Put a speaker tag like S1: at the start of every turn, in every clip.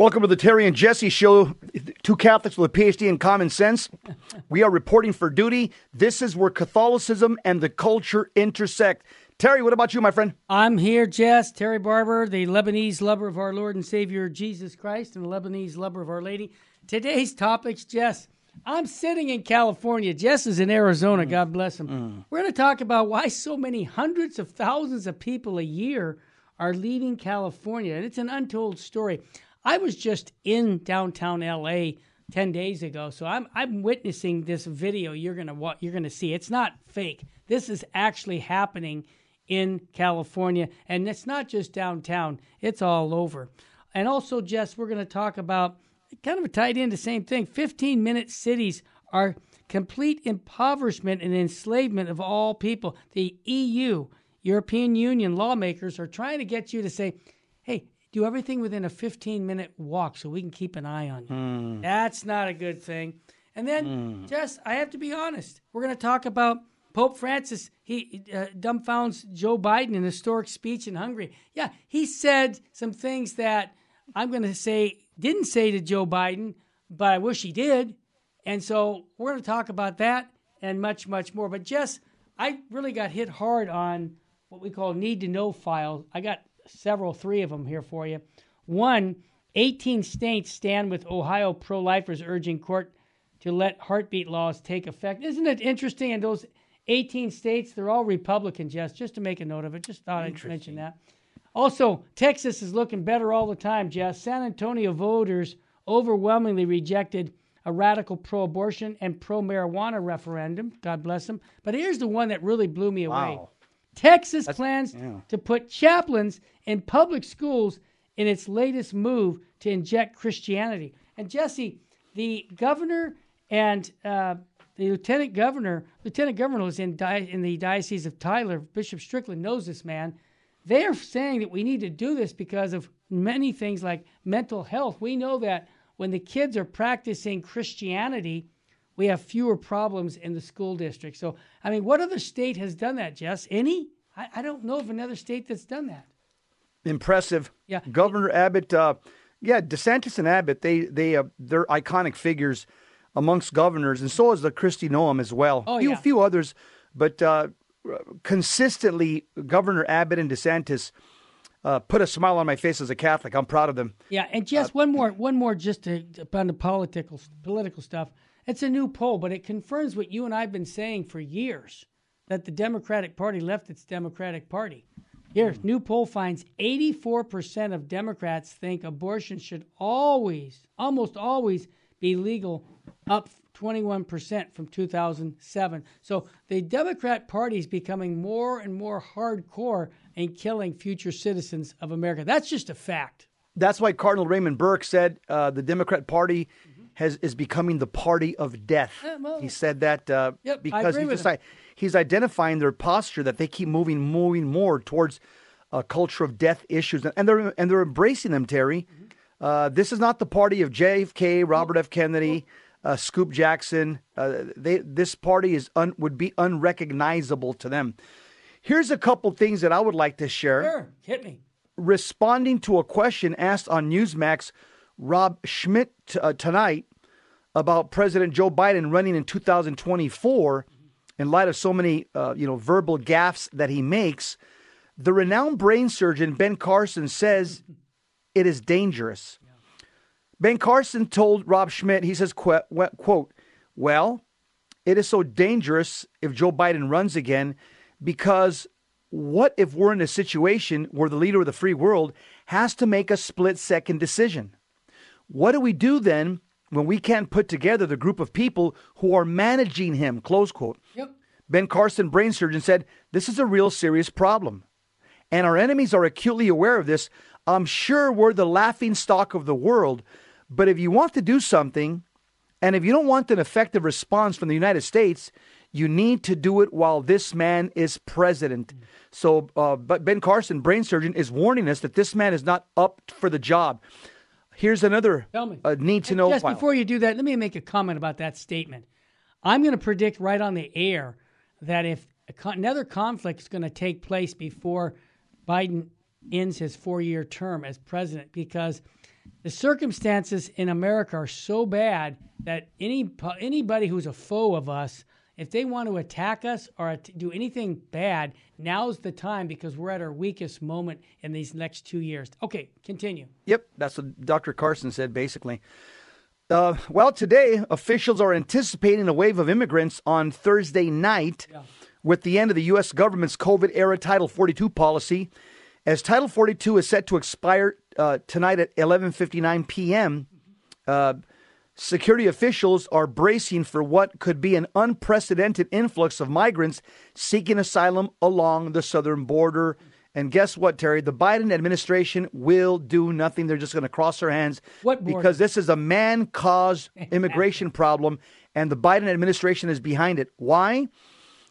S1: Welcome to the Terry and Jesse Show. Two Catholics with a PhD in common sense. We are reporting for duty. This is where Catholicism and the culture intersect. Terry, what about you, my friend?
S2: I'm here, Jess, Terry Barber, the Lebanese lover of our Lord and Savior Jesus Christ and the Lebanese lover of Our Lady. Today's topics, Jess. I'm sitting in California. Jess is in Arizona. God bless him.
S1: Mm.
S2: We're going to talk about why so many hundreds of thousands of people a year are leaving California. And it's an untold story. I was just in downtown LA 10 days ago. So I'm I'm witnessing this video you're going to you're going to see. It's not fake. This is actually happening in California and it's not just downtown. It's all over. And also Jess, we're going to talk about kind of tied into the same thing. 15-minute cities are complete impoverishment and enslavement of all people. The EU, European Union lawmakers are trying to get you to say, "Hey, do everything within a 15 minute walk so we can keep an eye on you. That's not a good thing. And then, Jess, I have to be honest. We're going to talk about Pope Francis. He uh, dumbfounds Joe Biden in a historic speech in Hungary. Yeah, he said some things that I'm going to say didn't say to Joe Biden, but I wish he did. And so we're going to talk about that and much, much more. But Jess, I really got hit hard on what we call need to know files. I got several, three of them here for you. One, 18 states stand with Ohio pro lifers urging court to let heartbeat laws take effect. Isn't it interesting? And those 18 states, they're all Republican, Jess, just to make a note of it. Just thought I'd mention that. Also, Texas is looking better all the time, Jess. San Antonio voters overwhelmingly rejected a radical pro abortion and pro marijuana referendum. God bless them. But here's the one that really blew me away.
S1: Wow.
S2: Texas plans to put chaplains in public schools in its latest move to inject Christianity. And Jesse, the governor and uh, the lieutenant governor, lieutenant governor was in, di- in the diocese of Tyler. Bishop Strickland knows this man. They are saying that we need to do this because of many things like mental health. We know that when the kids are practicing Christianity, we have fewer problems in the school district. So, I mean, what other state has done that, Jess? Any? I, I don't know of another state that's done that.
S1: Impressive.
S2: Yeah.
S1: Governor Abbott, uh, yeah, DeSantis and Abbott, they they uh, they're iconic figures amongst governors, and so is the Kristi Noem as well.
S2: Oh,
S1: few
S2: yeah.
S1: few others, but uh, consistently, Governor Abbott and DeSantis uh, put a smile on my face as a Catholic. I'm proud of them.
S2: Yeah, and Jess, one more, one more, just to, on the political political stuff. It's a new poll, but it confirms what you and I've been saying for years that the Democratic Party left its Democratic Party. Here, new poll finds 84% of Democrats think abortion should always, almost always, be legal, up 21% from 2007. So the Democrat Party is becoming more and more hardcore in killing future citizens of America. That's just a fact.
S1: That's why Cardinal Raymond Burke said uh, the Democrat Party has is becoming the party of death.
S2: Yeah, well-
S1: he said that uh,
S2: Yep,
S1: because he's, just, like- he's identifying their posture that they keep moving moving more towards a culture of death issues, and they're and they're embracing them. Terry, uh, this is not the party of JFK, Robert F. Kennedy. Uh, Scoop Jackson, uh, they this party is un, would be unrecognizable to them. Here's a couple things that I would like to share
S2: Sure, hit me.
S1: responding to a question asked on Newsmax, Rob Schmitt t- uh, tonight about President Joe Biden running in 2024, in light of so many uh, you know verbal gaffes that he makes, the renowned brain surgeon Ben Carson says it is dangerous. Ben Carson told Rob Schmitt, he says, qu- quote, well, it is so dangerous if Joe Biden runs again because what if we're in a situation where the leader of the free world has to make a split second decision? What do we do then when we can't put together the group of people who are managing him? Close quote.
S2: Yep.
S1: Ben Carson, brain surgeon, said, This is a real serious problem. And our enemies are acutely aware of this. I'm sure we're the laughing stock of the world. But if you want to do something, and if you don't want an effective response from the United States, you need to do it while this man is president. So, uh, but Ben Carson, brain surgeon, is warning us that this man is not up for the job. Here's another
S2: Tell me.
S1: uh, need to know
S2: Just
S1: file.
S2: before you do that, let me make a comment about that statement. I'm going to predict right on the air that if a con- another conflict is going to take place before Biden ends his four year term as president, because The circumstances in America are so bad that any anybody who's a foe of us, if they want to attack us or do anything bad, now's the time because we're at our weakest moment in these next two years. Okay, continue.
S1: Yep, that's what Dr. Carson said basically. Uh, well, today, officials are anticipating a wave of immigrants on Thursday night with the end of the U.S. government's COVID era Title 42 policy. As Title 42 is set to expire uh, tonight at 11:59 p.m., uh, security officials are bracing for what could be an unprecedented influx of migrants seeking asylum along the southern border. And guess what, Terry? The Biden administration will do nothing. They're just going to cross their hands because this is a man-caused immigration problem, and the Biden administration is behind it. Why?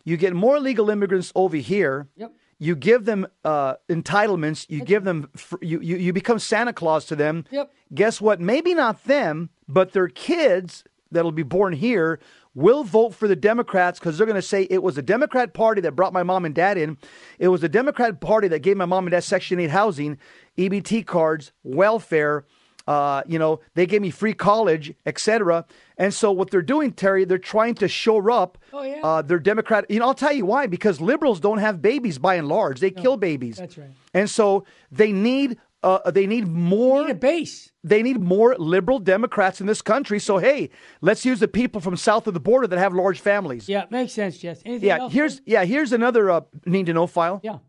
S1: You get more illegal immigrants over here.
S2: Yep.
S1: You give them uh, entitlements. You give them. Fr- you, you you become Santa Claus to them.
S2: Yep.
S1: Guess what? Maybe not them, but their kids that'll be born here will vote for the Democrats because they're going to say it was the Democrat Party that brought my mom and dad in. It was the Democrat Party that gave my mom and dad Section 8 housing, EBT cards, welfare. Uh, you know, they gave me free college, etc. And so what they're doing, Terry, they're trying to shore up
S2: Oh, yeah.
S1: uh, their Democrat. You know, I'll tell you why. Because liberals don't have babies by and large; they kill babies.
S2: that's right.
S1: And so they need uh, they need more
S2: Need a base.
S1: they need more liberal Democrats in this country. So hey, let's use the people from south of the border that have large families.
S2: Yeah, makes sense, Jess. Anything
S1: Yeah,
S2: else?
S1: here's yeah, here's another uh, need to know file.
S2: yeah.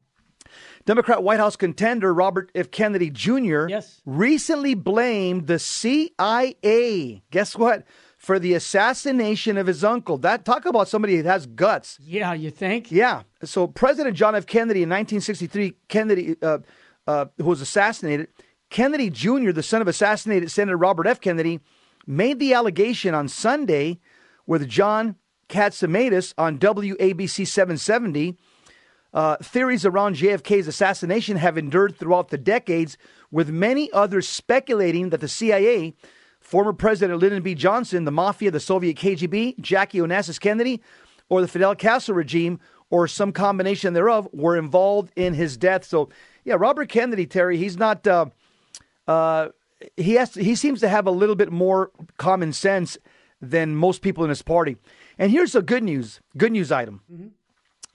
S1: Democrat White House contender Robert F. Kennedy Jr.
S2: Yes.
S1: recently blamed the CIA. Guess what? For the assassination of his uncle. That talk about somebody that has guts.
S2: Yeah, you think?
S1: Yeah. So President John F. Kennedy in 1963, Kennedy, uh, uh, who was assassinated, Kennedy Jr., the son of assassinated Senator Robert F. Kennedy, made the allegation on Sunday with John Catsimatidis on WABC 770. Uh, theories around JFK's assassination have endured throughout the decades, with many others speculating that the CIA, former President Lyndon B. Johnson, the Mafia, the Soviet KGB, Jackie Onassis Kennedy, or the Fidel Castro regime, or some combination thereof, were involved in his death. So, yeah, Robert Kennedy, Terry, he's not. Uh, uh, he has. he seems to have a little bit more common sense than most people in his party. And here's the good news. Good news item.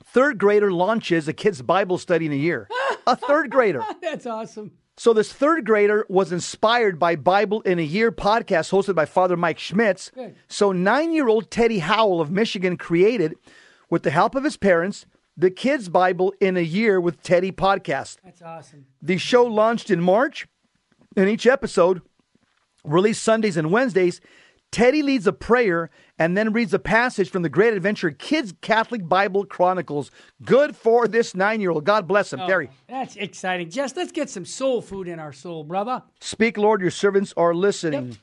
S1: Third grader launches a kid's Bible study in a year. a third grader.
S2: That's awesome.
S1: So this third grader was inspired by Bible in a Year podcast hosted by Father Mike Schmitz.
S2: Good.
S1: So nine-year-old Teddy Howell of Michigan created, with the help of his parents, the Kids Bible in a Year with Teddy podcast.
S2: That's awesome.
S1: The show launched in March, and each episode, released Sundays and Wednesdays, Teddy leads a prayer and then reads a passage from the Great Adventure Kids Catholic Bible Chronicles. Good for this nine year old. God bless him, oh, Terry.
S2: That's exciting. Jess, let's get some soul food in our soul, brother.
S1: Speak, Lord, your servants are listening.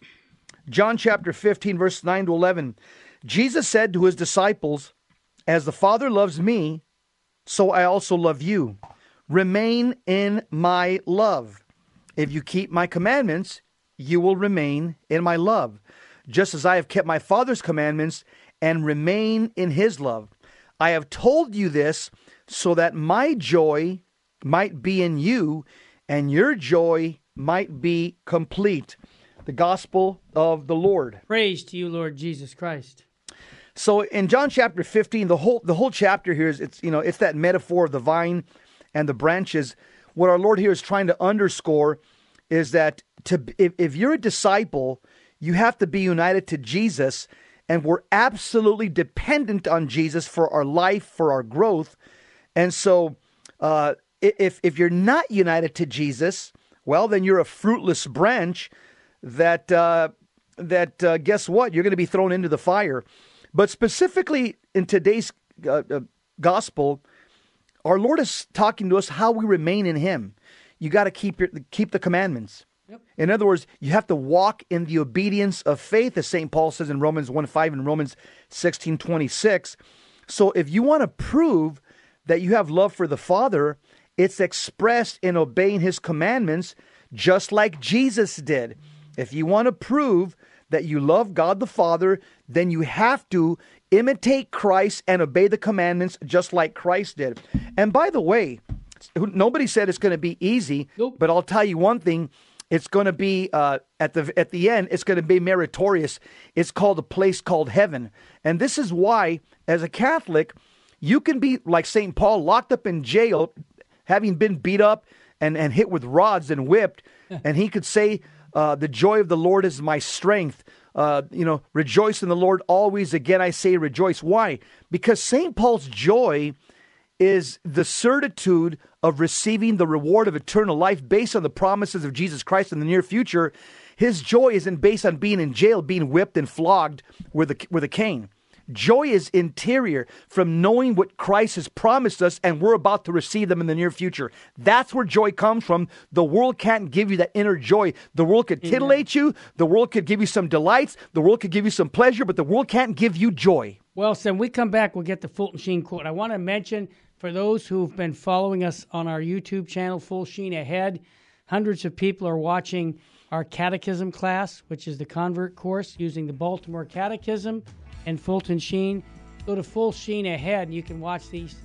S1: John chapter 15, verse 9 to 11. Jesus said to his disciples, As the Father loves me, so I also love you. Remain in my love. If you keep my commandments, you will remain in my love, just as I have kept my Father's commandments and remain in his love. I have told you this so that my joy might be in you and your joy might be complete. The gospel of the Lord.
S2: Praise to you, Lord Jesus Christ.
S1: So in John chapter 15, the whole the whole chapter here is it's you know, it's that metaphor of the vine and the branches. What our Lord here is trying to underscore is that to if, if you're a disciple, you have to be united to Jesus and we're absolutely dependent on Jesus for our life, for our growth. And so uh, if if you're not united to Jesus, well then you're a fruitless branch that uh, that uh, guess what you're going to be thrown into the fire. But specifically in today's uh, uh, gospel, our Lord is talking to us how we remain in Him. You got to keep your, keep the commandments. In other words, you have to walk in the obedience of faith, as St. Paul says in Romans 1 5 and Romans sixteen twenty six. So if you want to prove that you have love for the Father, it's expressed in obeying His commandments, just like Jesus did. If you want to prove that you love God the Father, then you have to imitate Christ and obey the commandments just like Christ did. And by the way, nobody said it's going to be easy,
S2: Nope.
S1: but I'll tell you one thing It's going to be uh, at the at the end. It's going to be meritorious. It's called a place called heaven, and this is why, as a Catholic, you can be like Saint Paul, locked up in jail, having been beat up and and hit with rods and whipped, and he could say, uh, "The joy of the Lord is my strength." Uh, you know, rejoice in the Lord always. Again, I say rejoice. Why? Because St. Paul's joy is the certitude of receiving the reward of eternal life based on the promises of Jesus Christ in the near future. His joy isn't based on being in jail, being whipped and flogged with a, with a cane. Joy is interior from knowing what Christ has promised us and we're about to receive them in the near future. That's where joy comes from. The world can't give you that inner joy. The world could titillate you, the world could give you some delights, the world could give you some pleasure, but the world can't give you joy.
S2: Well, so when we come back, we'll get the Fulton Sheen quote. I want to mention for those who've been following us on our YouTube channel, Full Sheen Ahead, hundreds of people are watching our catechism class, which is the convert course using the Baltimore Catechism and Fulton Sheen. Go to Full Sheen Ahead and you can watch these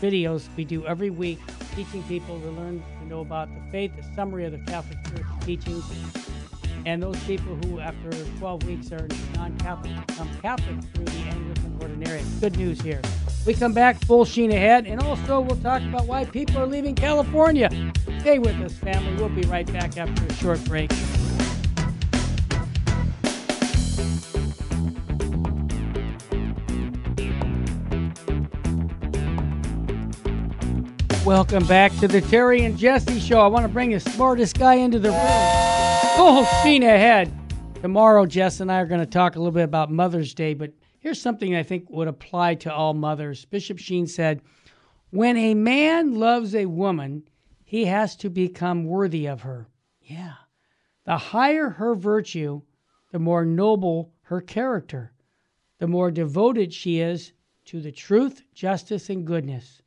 S2: videos we do every week, teaching people to learn to know about the faith, the summary of the Catholic Church teachings, and those people who, after 12 weeks, are non Catholic become Catholic through the Anglican Ordinariate. Good news here. We come back full sheen ahead, and also we'll talk about why people are leaving California. Stay with us, family. We'll be right back after a short break. Welcome back to the Terry and Jesse Show. I want to bring the smartest guy into the room. Full sheen ahead. Tomorrow, Jess and I are going to talk a little bit about Mother's Day, but here's something I think would apply to all mothers. Bishop Sheen said, When a man loves a woman, he has to become worthy of her. Yeah. The higher her virtue, the more noble her character, the more devoted she is to the truth, justice, and goodness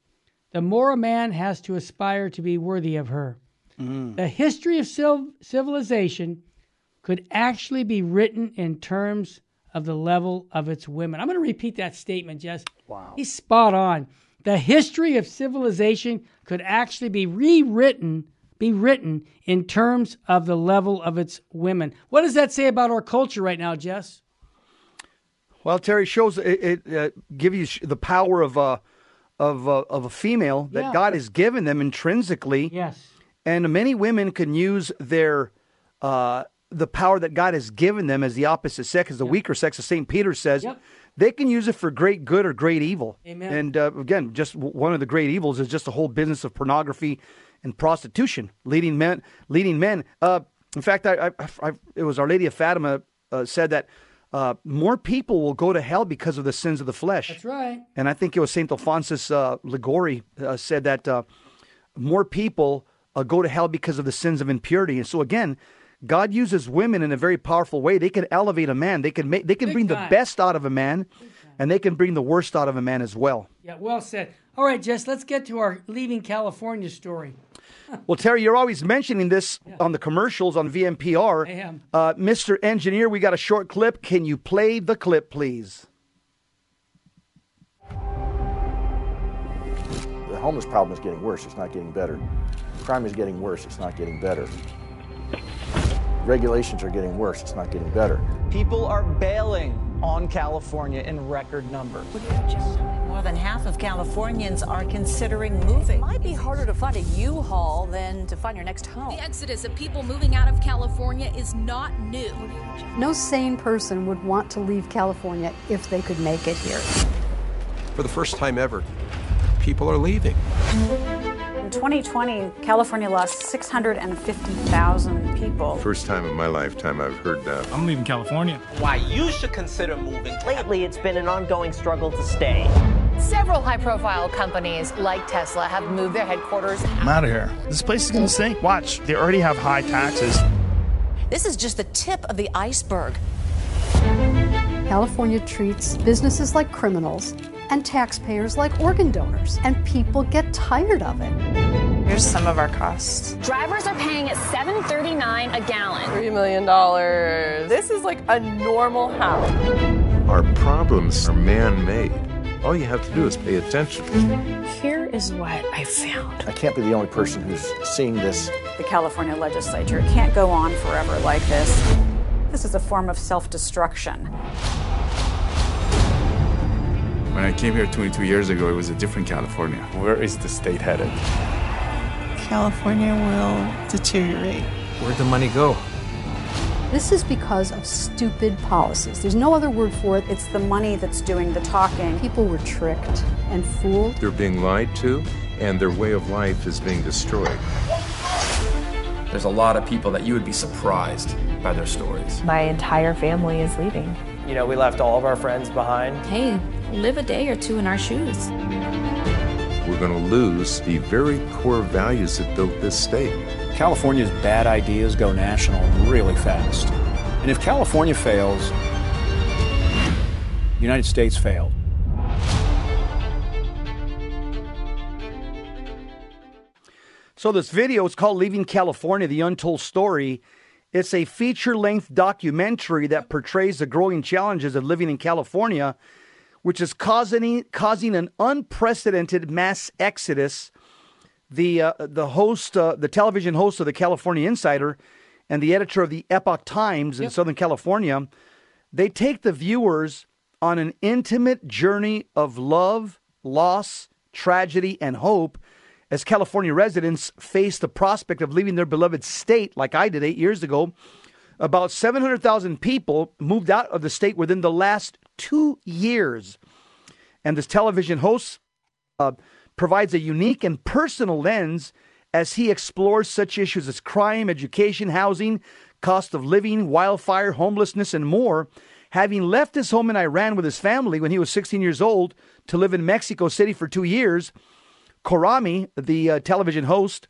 S2: the more a man has to aspire to be worthy of her. Mm. The history of civilization could actually be written in terms of the level of its women. I'm going to repeat that statement, Jess.
S1: Wow.
S2: He's spot on. The history of civilization could actually be rewritten, be written in terms of the level of its women. What does that say about our culture right now, Jess?
S1: Well, Terry shows it, it uh, gives you the power of uh, of uh, of a female that yeah. God has given them intrinsically.
S2: Yes.
S1: And many women can use their uh, the power that God has given them as the opposite sex, as the yep. weaker sex, as St. Peter says. Yep. They can use it for great good or great evil.
S2: Amen.
S1: And uh, again, just one of the great evils is just the whole business of pornography and prostitution, leading men. Leading men. Uh, in fact, I, I, I, it was Our Lady of Fatima uh, said that uh, more people will go to hell because of the sins of the flesh.
S2: That's right.
S1: And I think it was St. Alphonsus uh, Liguori uh, said that uh, more people uh, go to hell because of the sins of impurity. And so, again, God uses women in a very powerful way. They can elevate a man. They can make. They can Big bring time. the best out of a man, and they can bring the worst out of a man as well.
S2: Yeah, well said. All right, Jess. Let's get to our leaving California story.
S1: Well, Terry, you're always mentioning this yeah. on the commercials on VMPR.
S2: I am.
S1: Uh, Mr. Engineer, we got a short clip. Can you play the clip, please?
S3: The homeless problem is getting worse. It's not getting better. Crime is getting worse. It's not getting better. Regulations are getting worse. It's not getting better.
S4: People are bailing on California in record numbers.
S5: More than half of Californians are considering moving.
S6: It might be harder to find a U-Haul than to find your next home.
S7: The exodus of people moving out of California is not new.
S8: No sane person would want to leave California if they could make it here.
S9: For the first time ever, people are leaving.
S6: In 2020, California lost 650,000 people.
S9: First time in my lifetime I've heard that.
S10: I'm leaving California.
S11: Why you should consider moving.
S12: Lately, it's been an ongoing struggle to stay.
S13: Several high profile companies like Tesla have moved their headquarters.
S10: I'm out of here. This place is going to sink. Watch, they already have high taxes.
S5: This is just the tip of the iceberg.
S8: California treats businesses like criminals and taxpayers like organ donors, and people get tired of it.
S14: Here's some of our costs.
S13: Drivers are paying at $7.39 a gallon.
S14: $3 million. This is like a normal house.
S9: Our problems are man made. All you have to do is pay attention.
S14: Here is what I found.
S3: I can't be the only person who's seeing this.
S6: The California legislature can't go on forever like this. This is a form of self destruction.
S15: When I came here 22 years ago, it was a different California.
S16: Where is the state headed?
S14: California will deteriorate.
S17: Where'd the money go?
S8: This is because of stupid policies. There's no other word for it.
S6: It's the money that's doing the talking.
S8: People were tricked and fooled.
S9: They're being lied to, and their way of life is being destroyed.
S17: There's a lot of people that you would be surprised by their stories.
S14: My entire family is leaving.
S12: You know, we left all of our friends behind.
S7: Hey, live a day or two in our shoes.
S9: We're going to lose the very core values that built this state.
S18: California's bad ideas go national really fast. And if California fails, the United States failed.
S1: So this video is called Leaving California, the Untold Story. It's a feature-length documentary that portrays the growing challenges of living in California, which is causing causing an unprecedented mass exodus. The uh, the host, uh, the television host of the California Insider, and the editor of the Epoch Times in
S2: Yep.
S1: Southern California, they take the viewers on an intimate journey of love, loss, tragedy, and hope as California residents face the prospect of leaving their beloved state, like I did eight years ago. About 700,000 people moved out of the state within the last two years. And this television host uh, provides a unique and personal lens as he explores such issues as crime, education, housing, cost of living, wildfire, homelessness, and more. Having left his home in Iran with his family when he was 16 years old to live in Mexico City for two years, Khorrami, the uh, television host,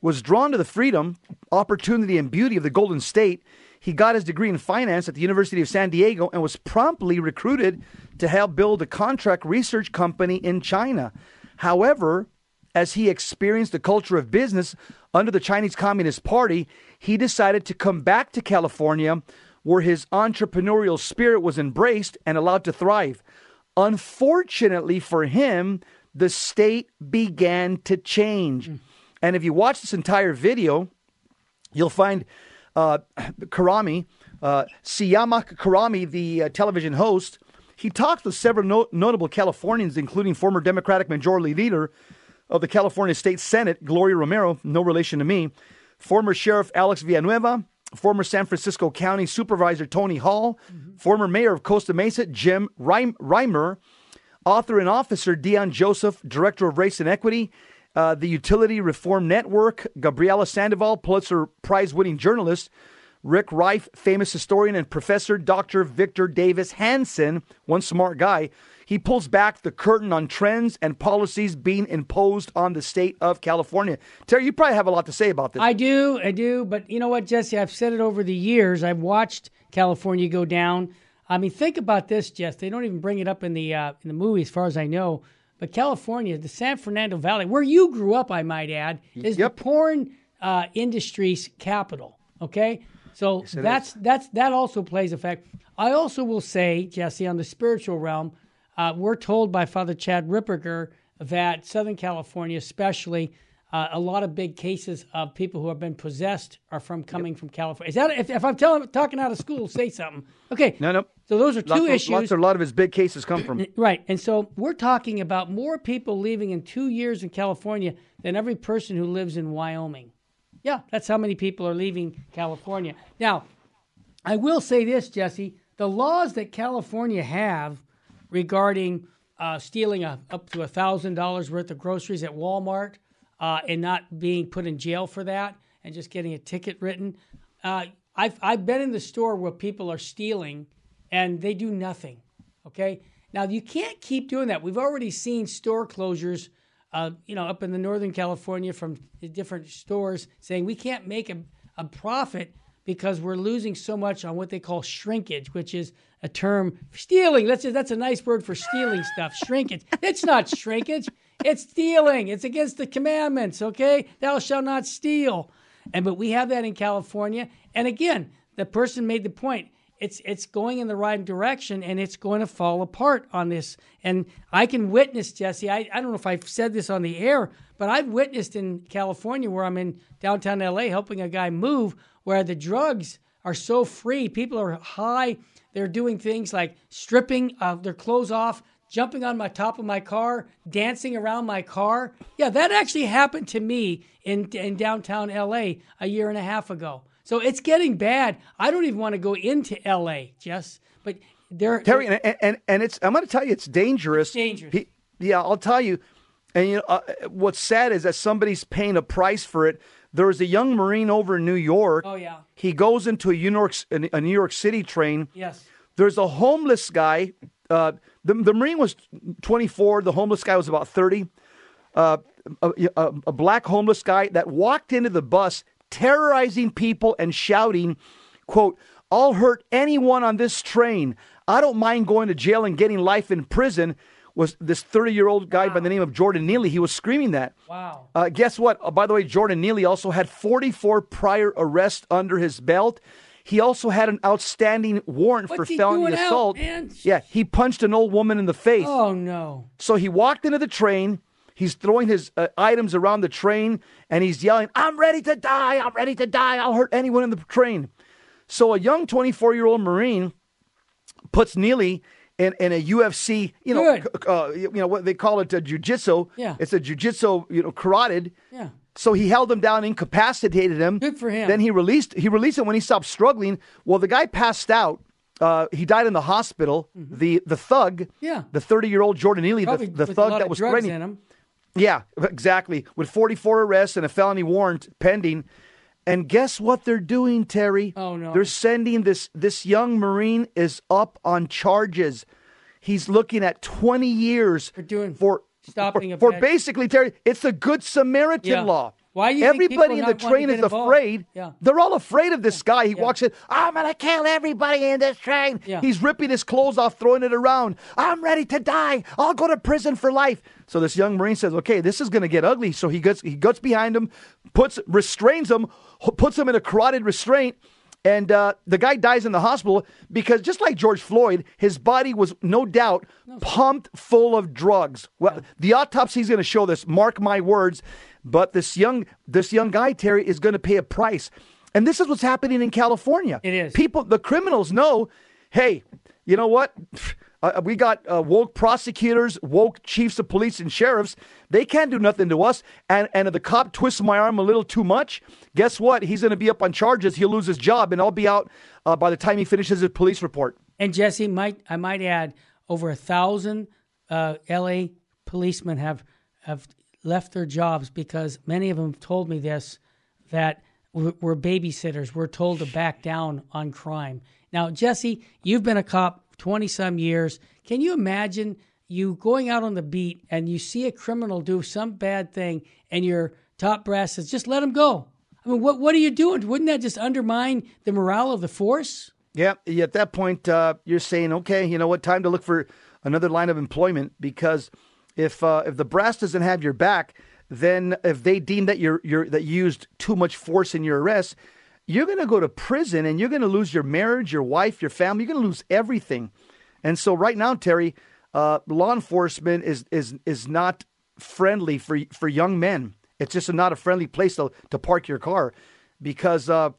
S1: was drawn to the freedom, opportunity, and beauty of the Golden State. He got his degree in finance at the University of San Diego and was promptly recruited to help build a contract research company in China. However, as he experienced the culture of business under the Chinese Communist Party, he decided to come back to California where his entrepreneurial spirit was embraced and allowed to thrive. Unfortunately for him, the state began to change. Hmm. And if you watch this entire video, you'll find uh, Khorrami, uh, Siyamak Khorrami, the uh, television host, he talked with several no- notable Californians, including former Democratic Majority Leader of the California State Senate, Gloria Romero, no relation to me, former Sheriff Alex Villanueva, former San Francisco County Supervisor Tony Hall, former Mayor of Costa Mesa, Jim Reim- Righeimer, author and officer Deon Joseph, Director of Race and Equity, uh, the Utility Reform Network, Gabriela Sandoval, Pulitzer Prize winning journalist, Rick Reif, famous historian, and Professor Dr. Victor Davis Hanson, one smart guy. He pulls back the curtain on trends and policies being imposed on the state of California. Terry, you probably have a lot to say about this.
S2: I do, I do. But you know what, Jesse? I've said it over the years. I've watched California go down. I mean, think about this, Jess. They don't even bring it up in the uh, in the movie, as far as I know. But California, the San Fernando Valley, where you grew up, I might add, is the porn uh, industry's capital. Okay, so
S1: Yes,
S2: that's that's that also plays a fact. I also will say, Jesse, on the spiritual realm, uh, we're told by Father Chad Ripperger that Southern California, especially, uh, a lot of big cases of people who have been possessed are from coming from California. Is that if, if I'm telling talking out of school, say something? Okay,
S1: no, no.
S2: So those are two
S1: lots of-
S2: issues.
S1: lots, a lot of his big cases come from.
S2: Right. And so we're talking about more people leaving in two years in California than every person who lives in Wyoming. Yeah, that's how many people are leaving California. Now, I will say this, Jesse the laws that California have regarding uh, stealing a, up to $1,000 worth of groceries at Walmart uh, and not being put in jail for that and just getting a ticket written. Uh, I've, I've been in the store where people are stealing and they do nothing. Okay. Now you can't keep doing that. We've already seen store closures, uh, you know, up in the Northern California from different stores saying we can't make a, a profit because we're losing so much on what they call shrinkage, which is a term stealing. That's that's a nice word for stealing stuff. Shrinkage. It's not shrinkage. It's stealing. It's against the commandments. Okay, thou shalt not steal. And but we have that in California. And again, the person made the point. it's it's going in the right direction and it's going to fall apart on this. And I can witness, Jesse. I, I don't know if I've said this on the air, but I've witnessed in California where I'm in downtown LA helping a guy move where the drugs are so free. People are high. They're doing things like stripping uh, their clothes off, jumping on my top of my car, dancing around my car. Yeah, that actually happened to me in in downtown LA a year and a half ago. So it's getting bad. I don't even want to go into LA, Jess. But there,
S1: Terry, and, and and it's I'm going to tell you, it's dangerous.
S2: It's dangerous.
S1: He, yeah, I'll tell you. And you know, uh, what's sad is that somebody's paying a price for it. There was a young Marine over in New York.
S2: Oh yeah.
S1: He goes into a New York a New York City train.
S2: Yes.
S1: There's a homeless guy. Uh, the the Marine was 24. The homeless guy was about 30. Uh, a, a, a black homeless guy that walked into the bus terrorizing people and shouting, quote, I'll hurt anyone on this train. I don't mind going to jail and getting life in prison. Was this 30 year old guy wow. by the name of Jordan Neely? He was screaming that.
S2: Wow.
S1: Uh, guess what? Uh, by the way, Jordan Neely also had 44 prior arrests under his belt. He also had an outstanding warrant
S2: What's
S1: for felony assault.
S2: Out,
S1: yeah, he punched an old woman in the face.
S2: Oh, no.
S1: So he walked into the train. He's throwing his uh, items around the train and he's yelling, I'm ready to die. I'm ready to die. I'll hurt anyone in the train. So a young 24 year old Marine puts Neely in, in a UFC, you know, uh, you know what they call it, a jiu-jitsu.
S2: Yeah.
S1: It's a jiu-jitsu, you know, carotid.
S2: Yeah.
S1: So he held him down, incapacitated him.
S2: Good for him.
S1: Then he released he released him when he stopped struggling. Well, the guy passed out. Uh, he died in the hospital. Mm-hmm. The the thug,
S2: yeah,
S1: the thirty year old Jordan Neely, the, the thug that was
S2: drugs in him.
S1: Yeah, exactly. With 44 arrests and a felony warrant pending. And guess what they're doing, Terry?
S2: Oh no.
S1: They're sending this this young Marine is up on charges. He's looking at 20 years
S2: for doing
S1: for
S2: stopping
S1: for, for basically Terry, it's the good Samaritan
S2: yeah.
S1: law.
S2: Why are you
S1: Everybody in the train is afraid.
S2: Yeah.
S1: They're all afraid of this guy. He
S2: Yeah.
S1: walks in, oh, I'm going to kill everybody in this train.
S2: Yeah.
S1: He's ripping his clothes off, throwing it around. I'm ready to die. I'll go to prison for life. So this young Marine says, okay, this is going to get ugly. So he gets, he gets behind him, puts, restrains him, puts him in a carotid restraint. And uh, the guy dies in the hospital because just like George Floyd, his body was no doubt pumped full of drugs. Well, the autopsy is going to show this. Mark my words. But this young this young guy Terry is going to pay a price, and this is what's happening in California.
S2: It is.
S1: People, the criminals know. Hey, you know what? Uh, we got uh, woke prosecutors, woke chiefs of police and sheriffs. They can't do nothing to us. And and if the cop twists my arm a little too much, guess what? He's going to be up on charges. He'll lose his job, and I'll be out uh, by the time he finishes his police report.
S2: And Jesse, might I might add, over a thousand uh, L.A. policemen have have left their jobs because many of them told me this that we're babysitters. We're told to back down on crime. Now, Jesse, you've been a cop twenty some years. Can you imagine you going out on the beat and you see a criminal do some bad thing, and your top brass says, "Just let him go." I mean, what what are you doing? Wouldn't that just undermine the morale of the force?
S1: Yeah, at that point, uh, you're saying, okay, you know what, time to look for another line of employment because if uh, if the brass doesn't have your back, then if they deem that you're you're that you used too much force in your arrest, you're going to go to prison and you're going to lose your marriage, your wife, your family. You're going to lose everything. And so right now, Terry, uh, law enforcement is is is not friendly for for young men. It's just not a friendly place to to park your car because uh,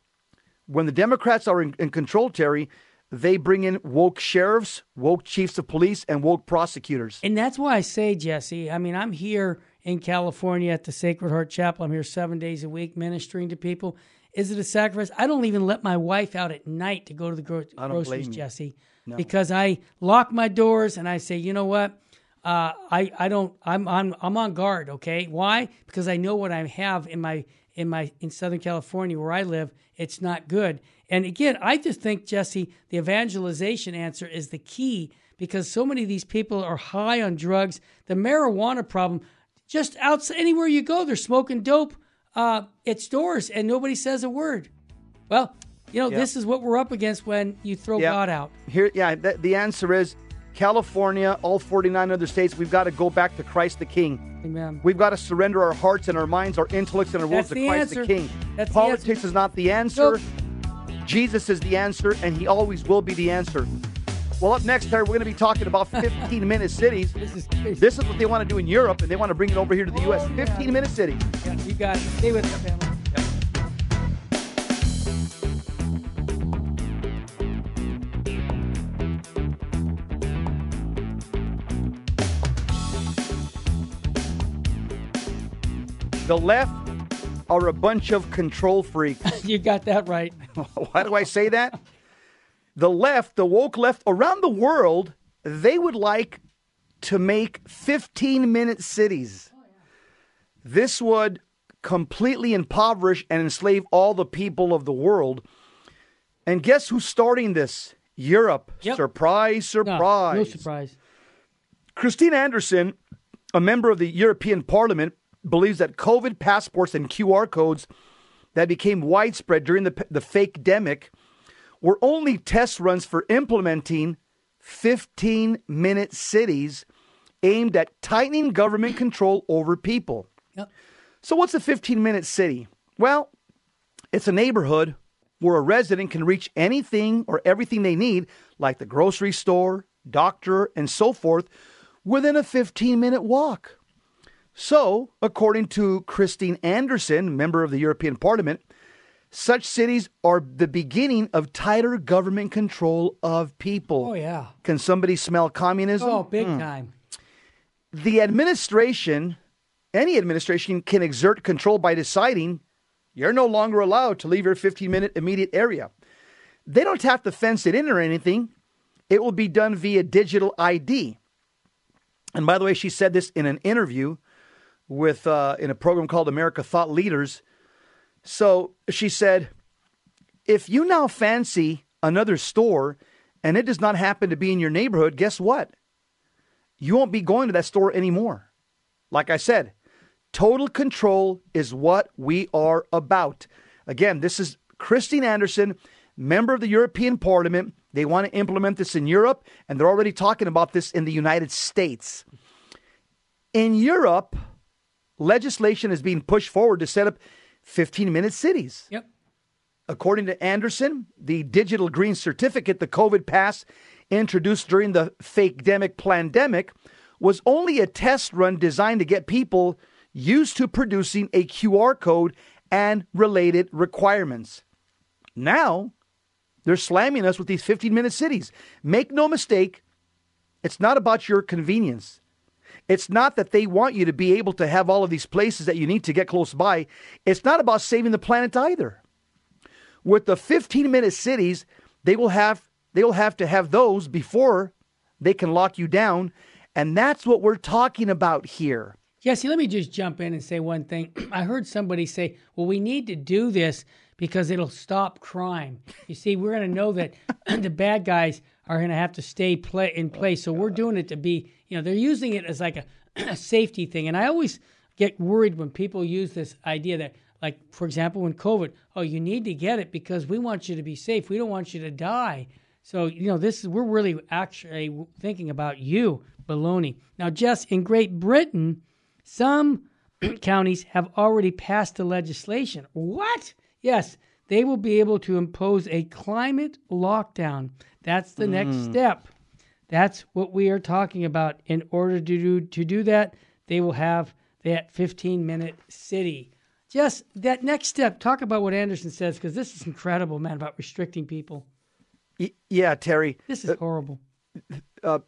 S1: when the Democrats are in, in control, Terry, they bring in woke sheriffs, woke chiefs of police, and woke prosecutors.
S2: And that's why I say, Jesse, I mean, I'm here in California at the Sacred Heart Chapel. I'm here seven days a week ministering to people. Is it a sacrifice? I don't even let my wife out at night to go to the gro- groceries. Jesse,
S1: No.
S2: because I lock my doors and I say, you know what? Uh, I I don't I'm I'm I'm on guard. Okay, why? Because I know what I have in my in my in Southern California where I live. It's not good. And again, I just think Jesse, the evangelization answer is the key because so many of these people are high on drugs. The marijuana problem, just outside anywhere you go, they're smoking dope uh, at stores and nobody says a word. Well, you know,
S1: Yeah.
S2: this is what we're up against when you throw
S1: Yeah.
S2: God out.
S1: Here, yeah, th- the answer is California, all 49 other states, we've got to go back to Christ the King.
S2: Amen.
S1: We've got to surrender our hearts and our minds, our intellects and our wills to
S2: the
S1: Christ
S2: answer.
S1: the King.
S2: That's the
S1: Politics
S2: answer.
S1: is not the answer. Jesus is the answer, and he always will be the answer. Well, up next, Terry, we're going to be talking about 15 minute cities. This is, this is what they want to do in Europe, and they want to bring it over here to the U.S. 15 minute cities.
S2: Yeah, you got it. Stay with us, family.
S1: The left are a bunch of control freaks.
S2: you got that right.
S1: Why do I say that? The left, the woke left around the world, they would like to make 15 minute cities. Oh, this would completely impoverish and enslave all the people of the world. And guess who's starting this? Europe.
S2: Yep.
S1: Surprise, surprise.
S2: No, no surprise.
S1: Christine Anderson, a member of the European Parliament, believes that COVID passports and QR codes that became widespread during the, the fake demic were only test runs for implementing 15 minute cities aimed at tightening government control over people.
S2: Yep.
S1: So, what's a 15 minute city? Well, it's a neighborhood where a resident can reach anything or everything they need, like the grocery store, doctor, and so forth, within a 15 minute walk. So, according to Christine Anderson, member of the European Parliament, such cities are the beginning of tighter government control of people.
S2: Oh, yeah.
S1: Can somebody smell communism?
S2: Oh, big
S1: Hmm.
S2: time.
S1: The administration, any administration, can exert control by deciding you're no longer allowed to leave your 15 minute immediate area. They don't have to fence it in or anything, it will be done via digital ID. And by the way, she said this in an interview with uh, in a program called America Thought Leaders. So she said, if you now fancy another store and it does not happen to be in your neighborhood, guess what? You won't be going to that store anymore. Like I said, total control is what we are about. Again, this is Christine Anderson, member of the European Parliament. They want to implement this in Europe, and they're already talking about this in the United States. In Europe, legislation is being pushed forward to set up 15 minute cities.
S2: Yep.
S1: According to Anderson, the digital green certificate, the COVID pass introduced during the fake demic pandemic, was only a test run designed to get people used to producing a QR code and related requirements. Now, they're slamming us with these 15 minute cities. Make no mistake, it's not about your convenience. It's not that they want you to be able to have all of these places that you need to get close by. It's not about saving the planet either. With the 15 minute cities, they will have they will have to have those before they can lock you down, and that's what we're talking about here.
S2: Yeah, see, let me just jump in and say one thing. I heard somebody say, well, we need to do this because it'll stop crime. You see, we're going to know that the bad guys are going to have to stay play in oh, place. So we're doing it to be, you know, they're using it as like a, a safety thing. And I always get worried when people use this idea that, like, for example, when COVID, oh, you need to get it because we want you to be safe. We don't want you to die. So, you know, this is, we're really actually thinking about you, baloney. Now, Jess, in Great Britain, some counties have already passed the legislation. What? Yes, they will be able to impose a climate lockdown. That's the next
S16: Mm.
S2: step. That's what we are talking about. In order to do to do that, they will have that 15 minute city. Just that next step. Talk about what Anderson says because this is incredible, man, about restricting people.
S1: Yeah, Terry.
S2: This is horrible.
S1: Uh,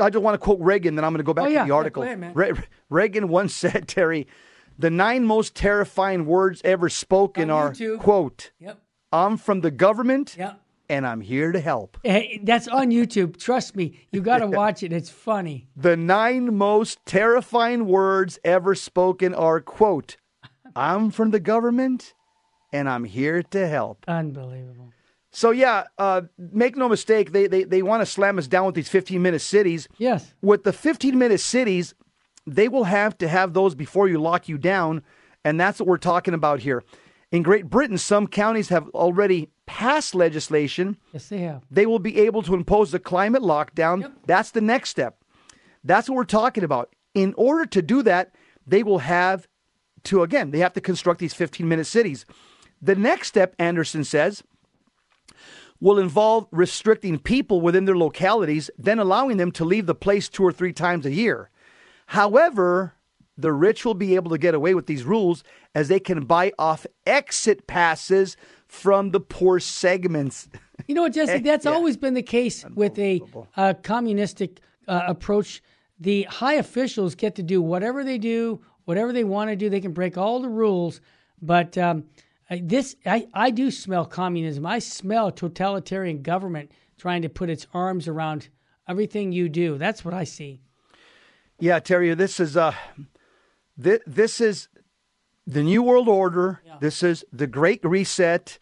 S1: I don't want to quote Reagan, then I'm going to go back
S2: Oh, yeah.
S1: to the
S2: Yeah,
S1: article.
S2: go ahead, man.
S1: Re- Reagan once said, Terry, the nine most terrifying words ever spoken
S2: On
S1: are,
S2: YouTube.
S1: quote,
S2: Yep.
S1: I'm from the government
S2: Yep.
S1: and I'm here to help.
S2: Hey, that's on YouTube. Trust me, you got to watch it. It's funny.
S1: The nine most terrifying words ever spoken are, quote, I'm from the government and I'm here to help.
S2: Unbelievable.
S1: So yeah, uh, make no mistake, they they, they want to slam us down with these 15 minute cities.
S2: Yes.
S1: With the 15 minute cities, they will have to have those before you lock you down, and that's what we're talking about here. In Great Britain, some counties have already passed legislation.
S2: Yes, they have.
S1: They will be able to impose a climate lockdown. Yep. That's the next step. That's what we're talking about. In order to do that, they will have to again, they have to construct these 15 minute cities. The next step, Anderson says, will involve restricting people within their localities, then allowing them to leave the place two or three times a year. However, the rich will be able to get away with these rules as they can buy off exit passes from the poor segments.
S2: You know what, Jesse? That's
S1: Yeah.
S2: always been the case with a uh, communistic uh, approach. The high officials get to do whatever they do, whatever they want to do. They can break all the rules. But um, I- this, I, I do smell communism. I smell totalitarian government trying to put its arms around everything you do. That's what I see.
S1: Yeah, Terry, this is uh, this, this is the new world order. This is the Great Reset.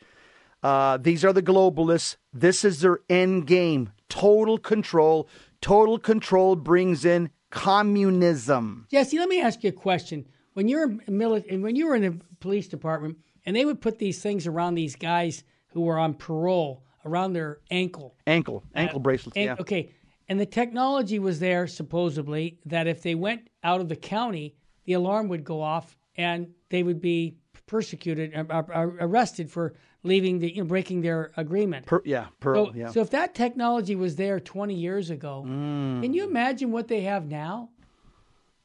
S1: Uh, these are the globalists. This is their end game. Total control. Total control brings in communism.
S2: Jesse, let me ask you a question. When you're mili- when you were in the police department, and they would put these things around these guys who were on parole around their ankle.
S1: Ankle, ankle bracelets.
S2: And-
S1: yeah.
S2: Okay, and the technology was there supposedly that if they went out of the county, the alarm would go off and they would be persecuted, uh, uh, arrested for leaving the, you know, breaking their agreement.
S1: Per, yeah, Pearl.
S2: so,
S1: yeah.
S2: so if that technology was there 20 years ago,
S1: Mm.
S2: can you imagine what they have now?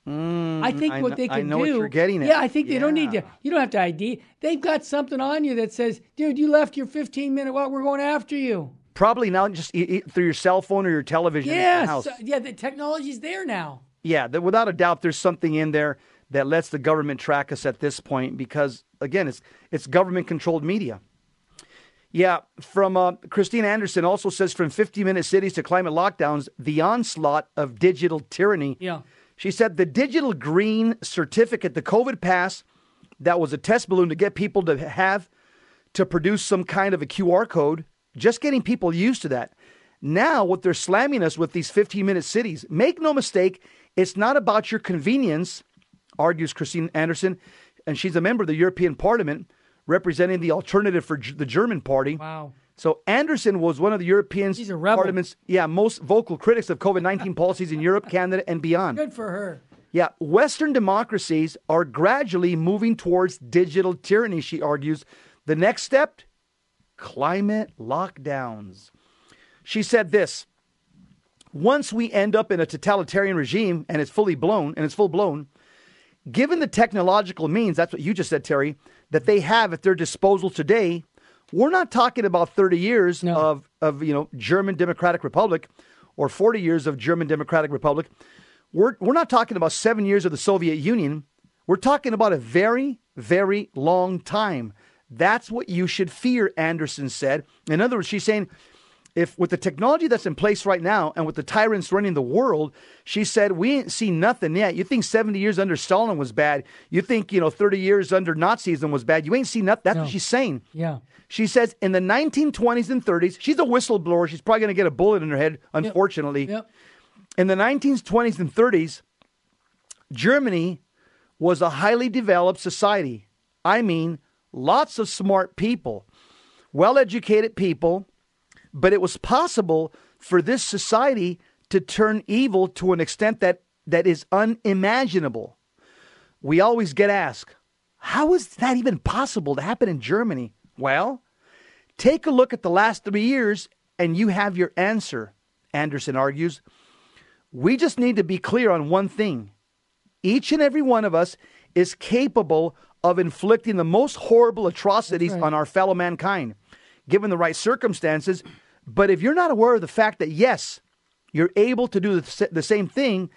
S1: Mm,
S2: I think
S1: I
S2: what they
S1: know
S2: do.
S1: what you're getting at.
S2: Yeah, I think they don't need to. You don't have to ID. They've got something on you that says, "Dude, you left your 15 minute. Well, we're going after you."
S1: Probably now just through your cell phone or your television in the
S2: Yes,
S1: house.
S2: yeah. The technology's there now.
S1: Yeah, that without a doubt, there's something in there that lets the government track us at this point because, again, it's it's government controlled media. Yeah, from uh, Christine Anderson also says from 50 minute cities to climate lockdowns, the onslaught of digital tyranny.
S2: Yeah.
S1: She said the digital green certificate, the COVID pass, that was a test balloon to get people to have to produce some kind of a QR code, just getting people used to that. Now, what they're slamming us with these 15 minute cities, make no mistake, it's not about your convenience, argues Christine Anderson, and she's a member of the European Parliament representing the alternative for G- the German party.
S2: Wow.
S1: So Anderson was one of the European Parliament's yeah, most vocal critics of COVID 19 policies in Europe, Canada, and beyond.
S2: Good for her.
S1: Yeah, Western democracies are gradually moving towards digital tyranny, she argues. The next step climate lockdowns. She said this Once we end up in a totalitarian regime and it's fully blown, and it's full blown, given the technological means, that's what you just said, Terry, that they have at their disposal today, we're not talking about 30 years of, of you know German Democratic Republic or 40 years of German Democratic Republic. We're, we're not talking about seven years of the Soviet Union. We're talking about a very, very long time. That's what you should fear, Anderson said. In other words, she's saying if with the technology that's in place right now and with the tyrants running the world, she said, we ain't seen nothing yet. You think 70 years under Stalin was bad. You think, you know, 30 years under Nazism was bad. You ain't seen nothing. That's what she's saying.
S2: Yeah.
S1: She says in the 1920s and 30s, she's a whistleblower. She's probably going to get a bullet in her head, unfortunately.
S2: Yep.
S1: In the 1920s and 30s, Germany was a highly developed society. I mean, lots of smart people, well educated people, but it was possible for this society to turn evil to an extent that, that is unimaginable. We always get asked, how is that even possible to happen in Germany? Well, take a look at the last three years and you have your answer, Anderson argues. We just need to be clear on one thing. Each and every one of us is capable of inflicting the most horrible atrocities on our fellow mankind, given the right circumstances. But if you're not aware of the fact that, yes, you're able to do the, the same thing,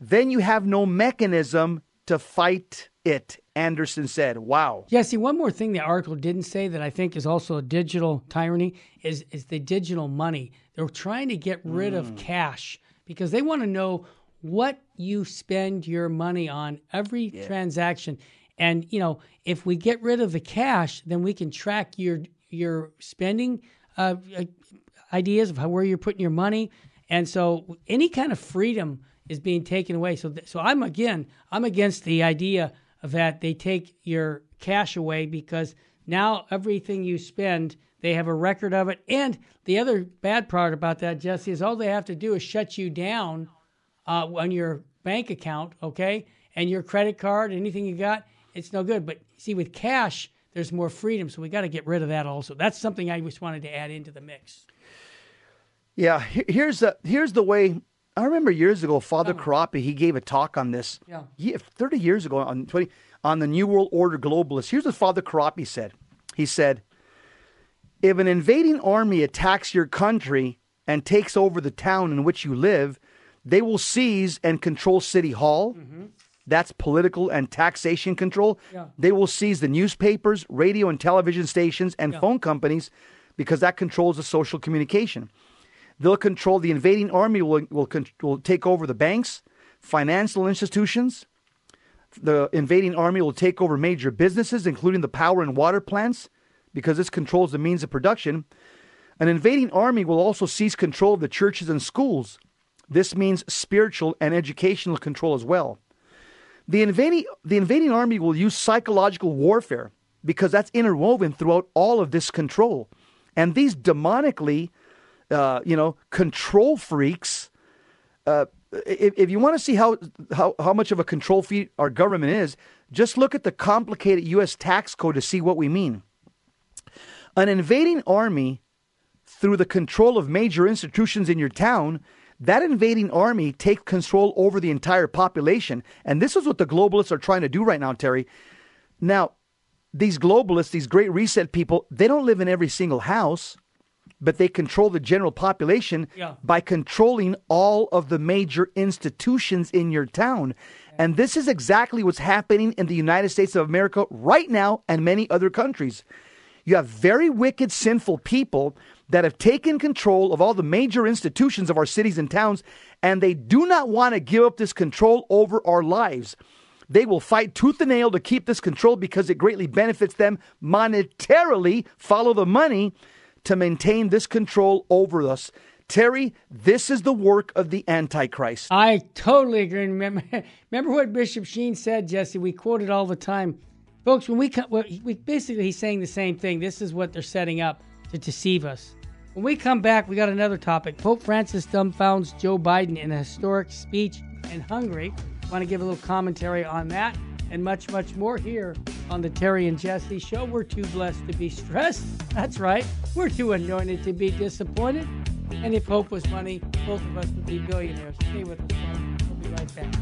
S1: then you have no mechanism to fight it, Anderson said. Wow.
S2: Yeah. See, one more thing the article didn't say that I think is also a digital tyranny is is the digital money. They're trying to get rid of hmm. cash because they want to know what you spend your money on every transaction. And you know, if we get rid of the cash, then we can track your your spending uh, ideas of how, where you're putting your money. And so any kind of freedom is being taken away. So, th- so I'm again, I'm against the idea that they take your cash away because now everything you spend, they have a record of it. And the other bad part about that, Jesse, is all they have to do is shut you down uh, on your bank account, okay, and your credit card, anything you got, it's no good. But see, with cash, there's more freedom. So we got to get rid of that also. That's something I just wanted to add into the mix.
S1: Yeah, here's the here's the way. I remember years ago, Father oh. Corapi, he gave a talk on this.
S2: Yeah.
S1: 30 years ago on 20 on the New World Order globalists. Here's what Father Corapi said. He said, "If an invading army attacks your country and takes over the town in which you live, they will seize and control City Hall." Mm-hmm. That's political and taxation control.
S2: Yeah.
S1: They will seize the newspapers, radio and television stations, and
S2: yeah.
S1: phone companies because that controls the social communication. They'll control the invading army will, will, will take over the banks, financial institutions. The invading army will take over major businesses, including the power and water plants, because this controls the means of production. An invading army will also seize control of the churches and schools. This means spiritual and educational control as well. The invading, the invading army will use psychological warfare because that's interwoven throughout all of this control. And these demonically uh, you know, control freaks. Uh, if, if you want to see how, how, how much of a control freak our government is, just look at the complicated U.S. tax code to see what we mean. An invading army, through the control of major institutions in your town, that invading army takes control over the entire population. And this is what the globalists are trying to do right now, Terry. Now, these globalists, these great reset people, they don't live in every single house but they control the general population
S2: yeah.
S1: by controlling all of the major institutions in your town. And this is exactly what's happening in the United States of America right now and many other countries. You have very wicked, sinful people that have taken control of all the major institutions of our cities and towns, and they do not want to give up this control over our lives. They will fight tooth and nail to keep this control because it greatly benefits them monetarily. Follow the money to maintain this control over us. Terry, this is the work of the Antichrist.
S2: I totally agree. Remember, remember what Bishop Sheen said, Jesse? We quote it all the time. Folks, when we, come, we basically, he's saying the same thing. This is what they're setting up to deceive us. When we come back, we got another topic. Pope Francis dumbfounds Joe Biden in a historic speech in Hungary. Want to give a little commentary on that and much, much more here on the Terry and Jesse Show. We're too blessed to be stressed. That's right. We're too anointed to be disappointed. And if hope was money, both of us would be billionaires. Stay with us. We'll be right back.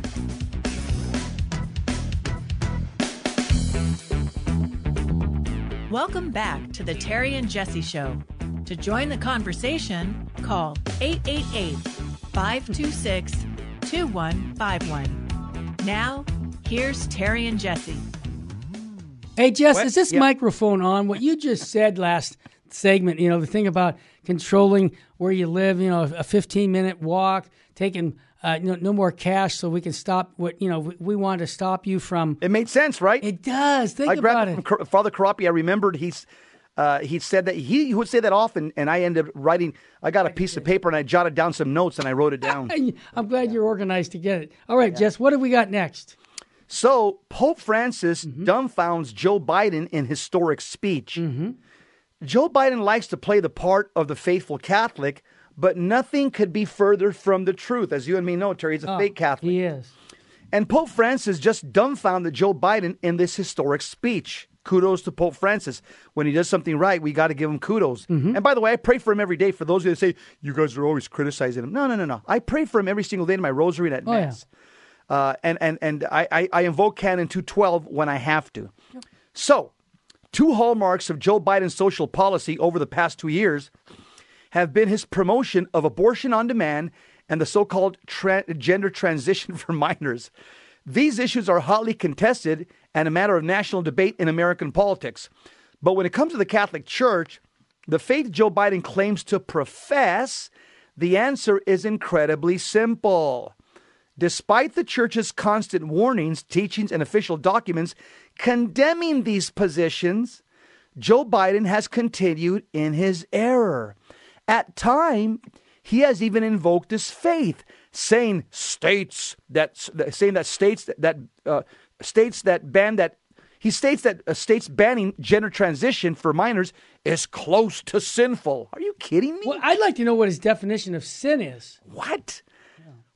S16: Welcome back to the Terry and Jesse Show. To join the conversation, call 888 526 2151. Now, Here's Terry and Jesse.
S2: Hey, Jess, what? is this microphone on? What you just said last segment, you know, the thing about controlling where you live, you know, a 15 minute walk, taking uh, no, no, more cash so we can stop what, you know, we, we want to stop you from.
S1: It made sense, right?
S2: It does. Think
S1: I
S2: about it.
S1: From Father Corapi, I remembered he's. Uh, he said that he, he would say that often, and I ended up writing. I got a piece of paper and I jotted down some notes and I wrote it down.
S2: I'm glad you're organized to get it. All right, yeah. Jess, what have we got next?
S1: So Pope Francis mm-hmm. dumbfounds Joe Biden in historic speech.
S2: Mm-hmm.
S1: Joe Biden likes to play the part of the faithful Catholic, but nothing could be further from the truth. As you and me know, Terry, he's a
S2: oh,
S1: fake Catholic.
S2: He is.
S1: And Pope Francis just dumbfounded Joe Biden in this historic speech. Kudos to Pope Francis. When he does something right, we got to give him kudos.
S2: Mm-hmm.
S1: And by the way, I pray for him every day. For those of you that say, you guys are always criticizing him. No, no, no, no. I pray for him every single day in my rosary and at
S2: oh,
S1: Mass. Yeah. Uh, and and and I, I, I invoke Canon 212 when I have to. So, two hallmarks of Joe Biden's social policy over the past two years have been his promotion of abortion on demand and the so-called tra- gender transition for minors. These issues are hotly contested and a matter of national debate in American politics. But when it comes to the Catholic Church, the faith Joe Biden claims to profess, the answer is incredibly simple. Despite the church's constant warnings, teachings, and official documents condemning these positions, Joe Biden has continued in his error. At time, he has even invoked his faith, saying states that saying that states that, that uh, states that ban that he states that uh, states banning gender transition for minors is close to sinful. Are you kidding me?
S2: Well, I'd like to know what his definition of sin is.
S1: What?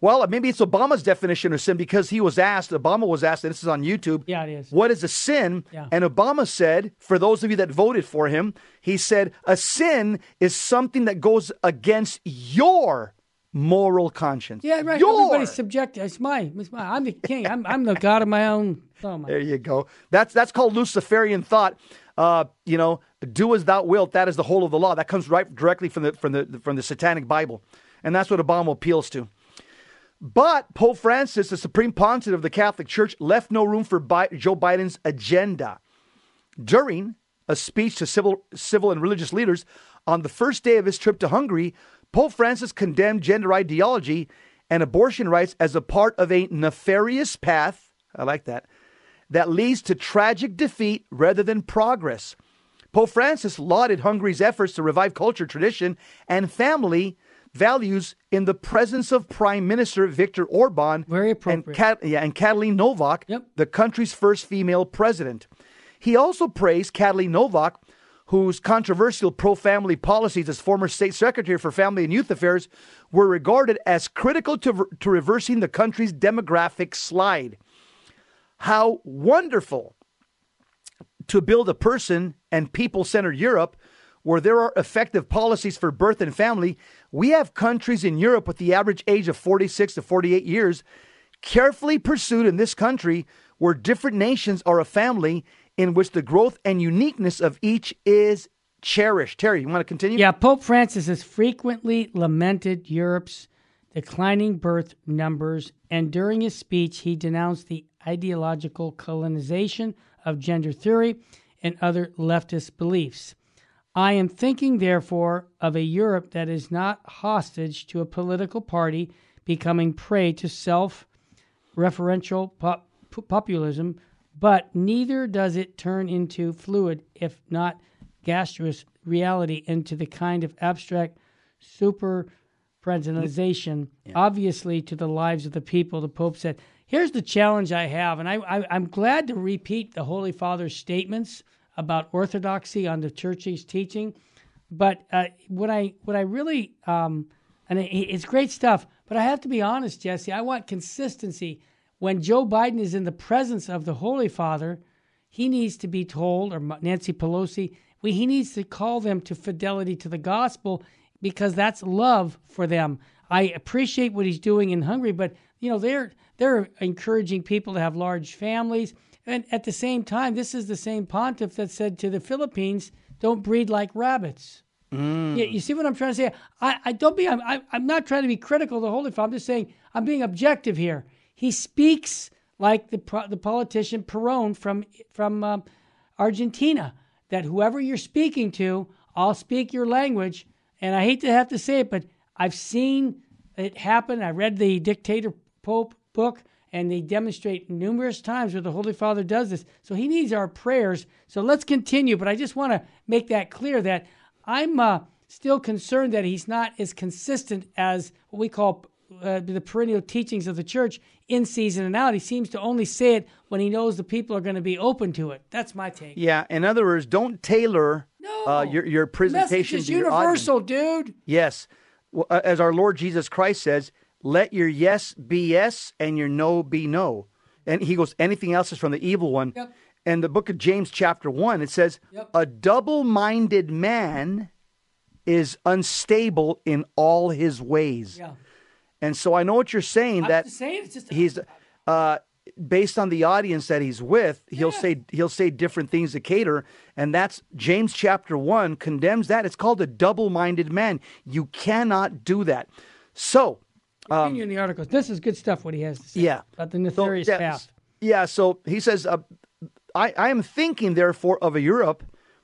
S1: Well, maybe it's Obama's definition of sin because he was asked, Obama was asked, and this is on YouTube.
S2: Yeah, it is.
S1: What is a sin?
S2: Yeah.
S1: And Obama said, for those of you that voted for him, he said, a sin is something that goes against your moral conscience.
S2: Yeah, right.
S1: Your.
S2: Everybody's subjective. It's my, it's my. I'm the king. I'm, I'm the god of my own. Oh my.
S1: There you go. That's that's called Luciferian thought. Uh, you know, do as thou wilt. That is the whole of the law. That comes right directly from the from the from the Satanic Bible, and that's what Obama appeals to. But Pope Francis, the supreme pontiff of the Catholic Church, left no room for Bi- Joe Biden's agenda. During a speech to civil, civil and religious leaders on the first day of his trip to Hungary, Pope Francis condemned gender ideology and abortion rights as a part of a nefarious path. I like that. That leads to tragic defeat rather than progress. Pope Francis lauded Hungary's efforts to revive culture, tradition, and family values in the presence of Prime Minister Viktor Orban
S2: Very
S1: and. Kat- yeah, and Katalin Novak, the country's first female president. He also praised Katalin Novak, whose controversial pro family policies as former state secretary for family and youth affairs were regarded as critical to, to reversing the country's demographic slide. How wonderful to build a person and people centered Europe where there are effective policies for birth and family. We have countries in Europe with the average age of 46 to 48 years carefully pursued in this country where different nations are a family in which the growth and uniqueness of each is cherished. Terry, you want to continue?
S2: Yeah, Pope Francis has frequently lamented Europe's declining birth numbers, and during his speech, he denounced the ideological colonization of gender theory and other leftist beliefs. I am thinking, therefore, of a Europe that is not hostage to a political party becoming prey to self referential pop- populism, but neither does it turn into fluid, if not gaseous, reality into the kind of abstract super presentization, obviously to the lives of the people. The Pope said, Here's the challenge I have, and I, I, I'm glad to repeat the Holy Father's statements about orthodoxy on the church's teaching. But uh, what I what I really um, and it, it's great stuff. But I have to be honest, Jesse. I want consistency. When Joe Biden is in the presence of the Holy Father, he needs to be told, or Nancy Pelosi, we, he needs to call them to fidelity to the gospel because that's love for them. I appreciate what he's doing in Hungary, but you know they're they're encouraging people to have large families, and at the same time, this is the same pontiff that said to the Philippines, "Don't breed like rabbits."
S1: Mm.
S2: Yeah, you see what I'm trying to say? I, I don't be. I'm, I, I'm not trying to be critical of the Holy Father. I'm just saying I'm being objective here. He speaks like the the politician Perón from from um, Argentina. That whoever you're speaking to, I'll speak your language. And I hate to have to say it, but I've seen it happen. I read the Dictator Pope book, and they demonstrate numerous times where the Holy Father does this. So he needs our prayers. So let's continue. But I just want to make that clear that I'm uh, still concerned that he's not as consistent as what we call uh, the perennial teachings of the church in season and out. He seems to only say it when he knows the people are going to be open to it. That's my take.
S1: Yeah. In other words, don't tailor uh, your your
S2: The
S1: presentation
S2: message is
S1: to your audience.
S2: universal, dude.
S1: Yes. Well, uh, As our Lord Jesus Christ says, let your yes be yes and your no be no. And he goes, anything else is from the evil one.
S2: Yep.
S1: And the book of James, chapter 1, it says,
S2: Yep.
S1: a double minded man is unstable in all his ways.
S2: Yeah.
S1: And so I know what you're saying
S2: I'm
S1: that
S2: saying, just
S1: he's uh, based on the audience that he's with, he'll say he'll say different things to cater, and that's James chapter one condemns that. It's called a double-minded man. You cannot do that. So
S2: continue in the articles. This is good stuff. What he has to say.
S1: Um, yeah.
S2: about the nefarious
S1: yeah,
S2: path.
S1: Yeah, so he says, uh, I, I am thinking, therefore, of a Europe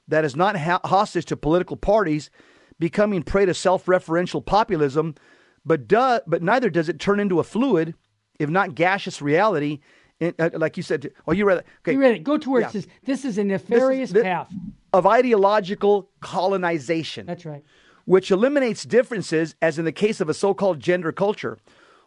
S1: that is not ha- hostage to political parties becoming prey to self referential populism, but, do, but neither does it turn into a fluid, if not gaseous reality. In, uh, like you said, oh, you read it. Okay.
S2: You read it. Go to where
S1: Yeah.
S2: it says this is a
S1: is-
S2: nefarious
S1: thi-
S2: path.
S1: Of ideological colonization.
S2: That's right.
S1: Which eliminates differences, as in the case of a so called gender culture,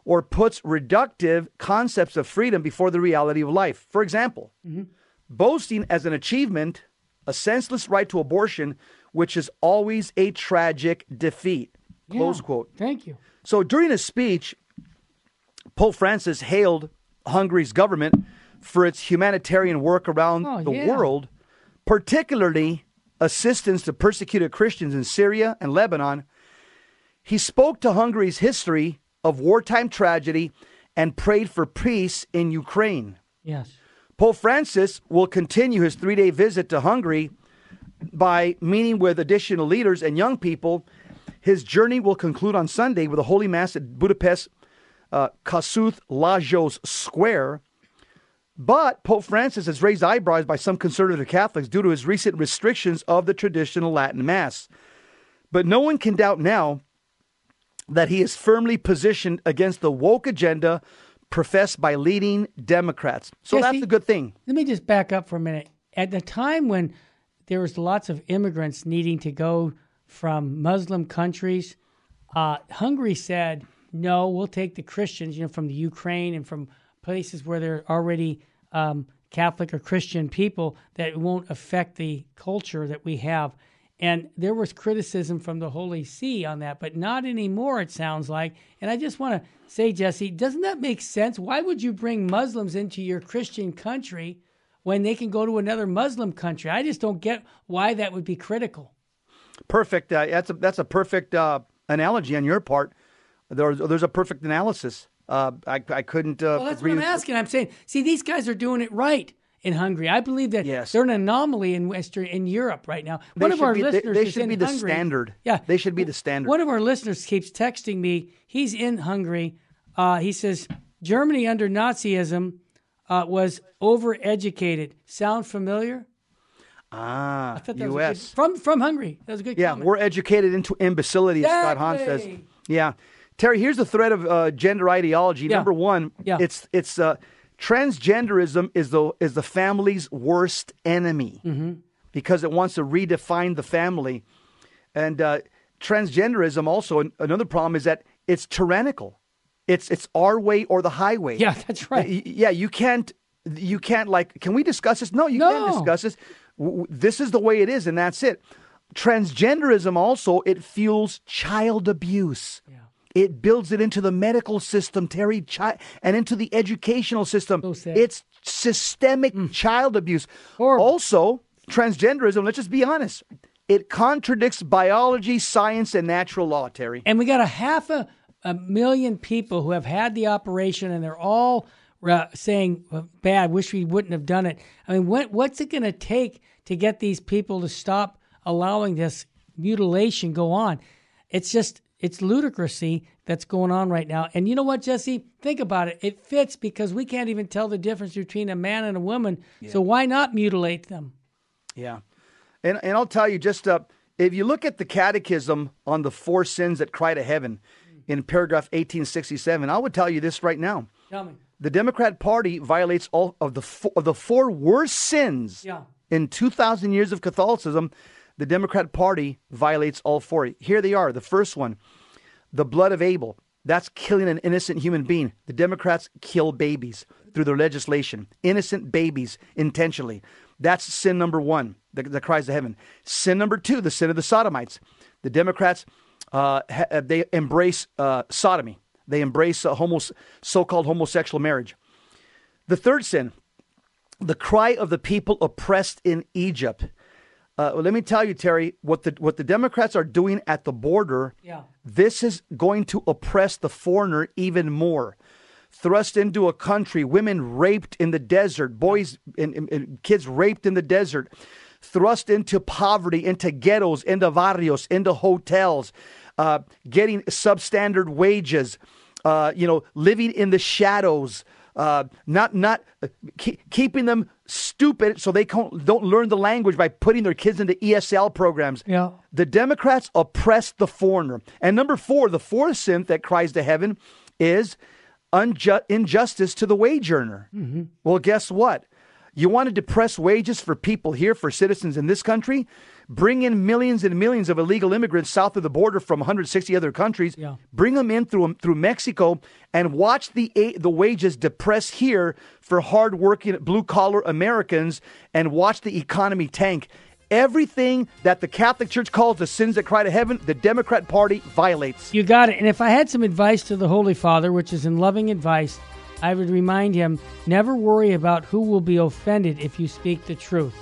S1: or puts reductive concepts of freedom before the reality of life. For example,
S2: Mm-hmm.
S1: boasting as an achievement a senseless right to abortion, which is always a tragic defeat. Close
S2: Yeah.
S1: quote.
S2: Thank you.
S1: So during his speech, Pope Francis hailed Hungary's government for its humanitarian work around
S2: Oh,
S1: the
S2: yeah.
S1: world, particularly assistance to persecuted Christians in Syria and Lebanon. He spoke to Hungary's history of wartime tragedy and prayed for peace in Ukraine.
S2: Yes.
S1: Pope Francis will continue his three day visit to Hungary by meeting with additional leaders and young people. His journey will conclude on Sunday with a Holy Mass at Budapest uh, Kossuth Lajos Square. But Pope Francis has raised eyebrows by some conservative Catholics due to his recent restrictions of the traditional Latin Mass. But no one can doubt now that he is firmly positioned against the woke agenda professed by leading Democrats. So
S2: Yeah,
S1: that's
S2: see-
S1: a good thing.
S2: Let me just back up for a minute. At the time when there was lots of immigrants needing to go from Muslim countries, uh, Hungary said, "No, we'll take the Christians, you know, from the Ukraine and from places where there are already um, Catholic or Christian people that won't affect the culture that we have." And there was criticism from the Holy See on that, but not anymore, it sounds like. And I just want to say, Jesse, doesn't that make sense? Why would you bring Muslims into your Christian country when they can go to another Muslim country? I just don't get why that would be critical.
S1: Perfect. Uh, that's a that's a perfect uh, analogy on your part. There's there's a perfect analysis. Uh, I I couldn't. Uh,
S2: Well, that's what I'm asking. I'm saying, see, these guys are doing it right in Hungary. I believe that yes. they're an anomaly in Western in Europe right now.
S1: They
S2: One of our
S1: be- they-
S2: listeners
S1: they
S2: is
S1: should be the
S2: Hungary.
S1: standard.
S2: Yeah,
S1: They should be the standard.
S2: One of our listeners keeps texting me. He's in Hungary. Uh, he says Germany under Nazism uh, was overeducated. Sound familiar?
S1: Ah,
S2: I thought that was a
S1: U.S.
S2: good- from from Hungary. That was a good.
S1: Yeah,
S2: comment.
S1: we're educated into imbecility, as Scott Hahn says. Yeah, Terry. Here's the threat of uh, gender ideology.
S2: Yeah.
S1: Number one,
S2: Yeah.
S1: it's it's uh, transgenderism is the is the family's worst enemy
S2: Mm-hmm.
S1: because it wants to redefine the family, and uh, transgenderism also another problem is that it's tyrannical. It's it's our way or the highway.
S2: Yeah, that's right.
S1: Yeah, you can't you can't like. Can we discuss this? No, you can't discuss this. W- This is the way it is, and that's it. Transgenderism also it fuels child abuse. It builds it into the medical system, Terry, chi- and into the educational system. it's systemic
S2: Mm.
S1: child abuse. Also, transgenderism. Let's just be honest. It contradicts biology, science, and natural law, Terry.
S2: And we got a half a, a million people who have had the operation, and they're all saying, "Bad. Wish we wouldn't have done it." I mean, what, what's it going to take to get these people to stop allowing this mutilation go on? It's just it's ludicrousy that's going on right now. And you know what, Jesse? Think about it. It fits because we can't even tell the difference between a man and a woman. So why not mutilate them?
S1: Yeah. And, and I'll tell you just uh, if you look at the catechism on the four sins that cry to heaven in paragraph 1867, I would tell you this right now.
S2: Tell me.
S1: The Democrat Party violates all of the four, of the four worst sins
S2: Yeah.
S1: in 2,000 years of Catholicism. The Democrat Party violates all four. Here they are. The first one, the blood of Abel. That's killing an innocent human being. The Democrats kill babies through their legislation, innocent babies intentionally. That's sin number one that cries to heaven. Sin number two, the sin of the sodomites. The Democrats, uh, ha- they embrace uh, sodomy. They embrace uh, homos- so-called homosexual marriage. The third sin, the cry of the people oppressed in Egypt. Uh, well, let me tell you, Terry, what the what the Democrats are doing at the border.
S2: Yeah.
S1: This is going to oppress the foreigner even more. Thrust into a country, women raped in the desert, boys and, and- and kids raped in the desert, thrust into poverty, into ghettos, into barrios, into hotels, uh, getting substandard wages, uh, you know, living in the shadows, uh, not not uh, keep, keeping them stupid so they can't, don't learn the language by putting their kids into ESL programs.
S2: Yeah.
S1: The Democrats oppress the foreigner. And number four, the fourth sin that cries to heaven is injustice to the wage earner.
S2: Mm-hmm.
S1: Well, guess what? You want to depress wages for people here, for citizens in this country? Bring in millions and millions of illegal immigrants south of the border from 160 other countries.
S2: Yeah.
S1: Bring them in through through Mexico and watch the the wages depress here for hardworking blue collar Americans and watch the economy tank. everything that the Catholic Church calls the sins that cry to heaven, the Democrat Party violates.
S2: You got it. And if I had some advice to the Holy Father, which is in loving advice, I would remind him never worry about who will be offended if you speak the truth.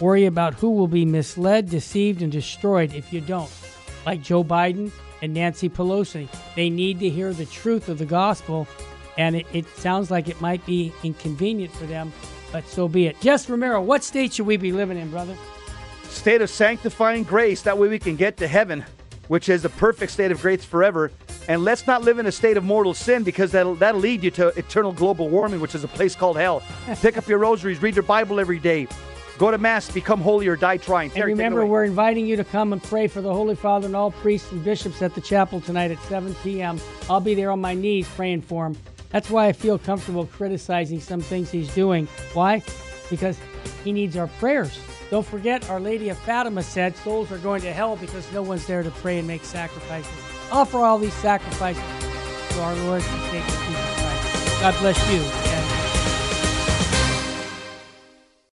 S2: Worry about who will be misled, deceived, and destroyed if you don't. Like Joe Biden and Nancy Pelosi. They need to hear the truth of the gospel, and it, it sounds like it might be inconvenient for them, but so be it. Jess Romero, what state should we be living in, brother?
S1: State of sanctifying grace. That way we can get to heaven, which is the perfect state of grace forever. And let's not live in a state of mortal sin because that'll, that'll lead you to eternal global warming, which is a place called hell. Pick up your rosaries, read your Bible every day. Go to Mass, become holy, or die trying.
S2: And remember, we're inviting you to come and pray for the Holy Father and all priests and bishops at the chapel tonight at 7 p.m. I'll be there on my knees praying for him. That's why I feel comfortable criticizing some things he's doing. Why? Because he needs our prayers. Don't forget, Our Lady of Fatima said souls are going to hell because no one's there to pray and make sacrifices. Offer all these sacrifices to our Lord and Savior Jesus Christ. God bless you.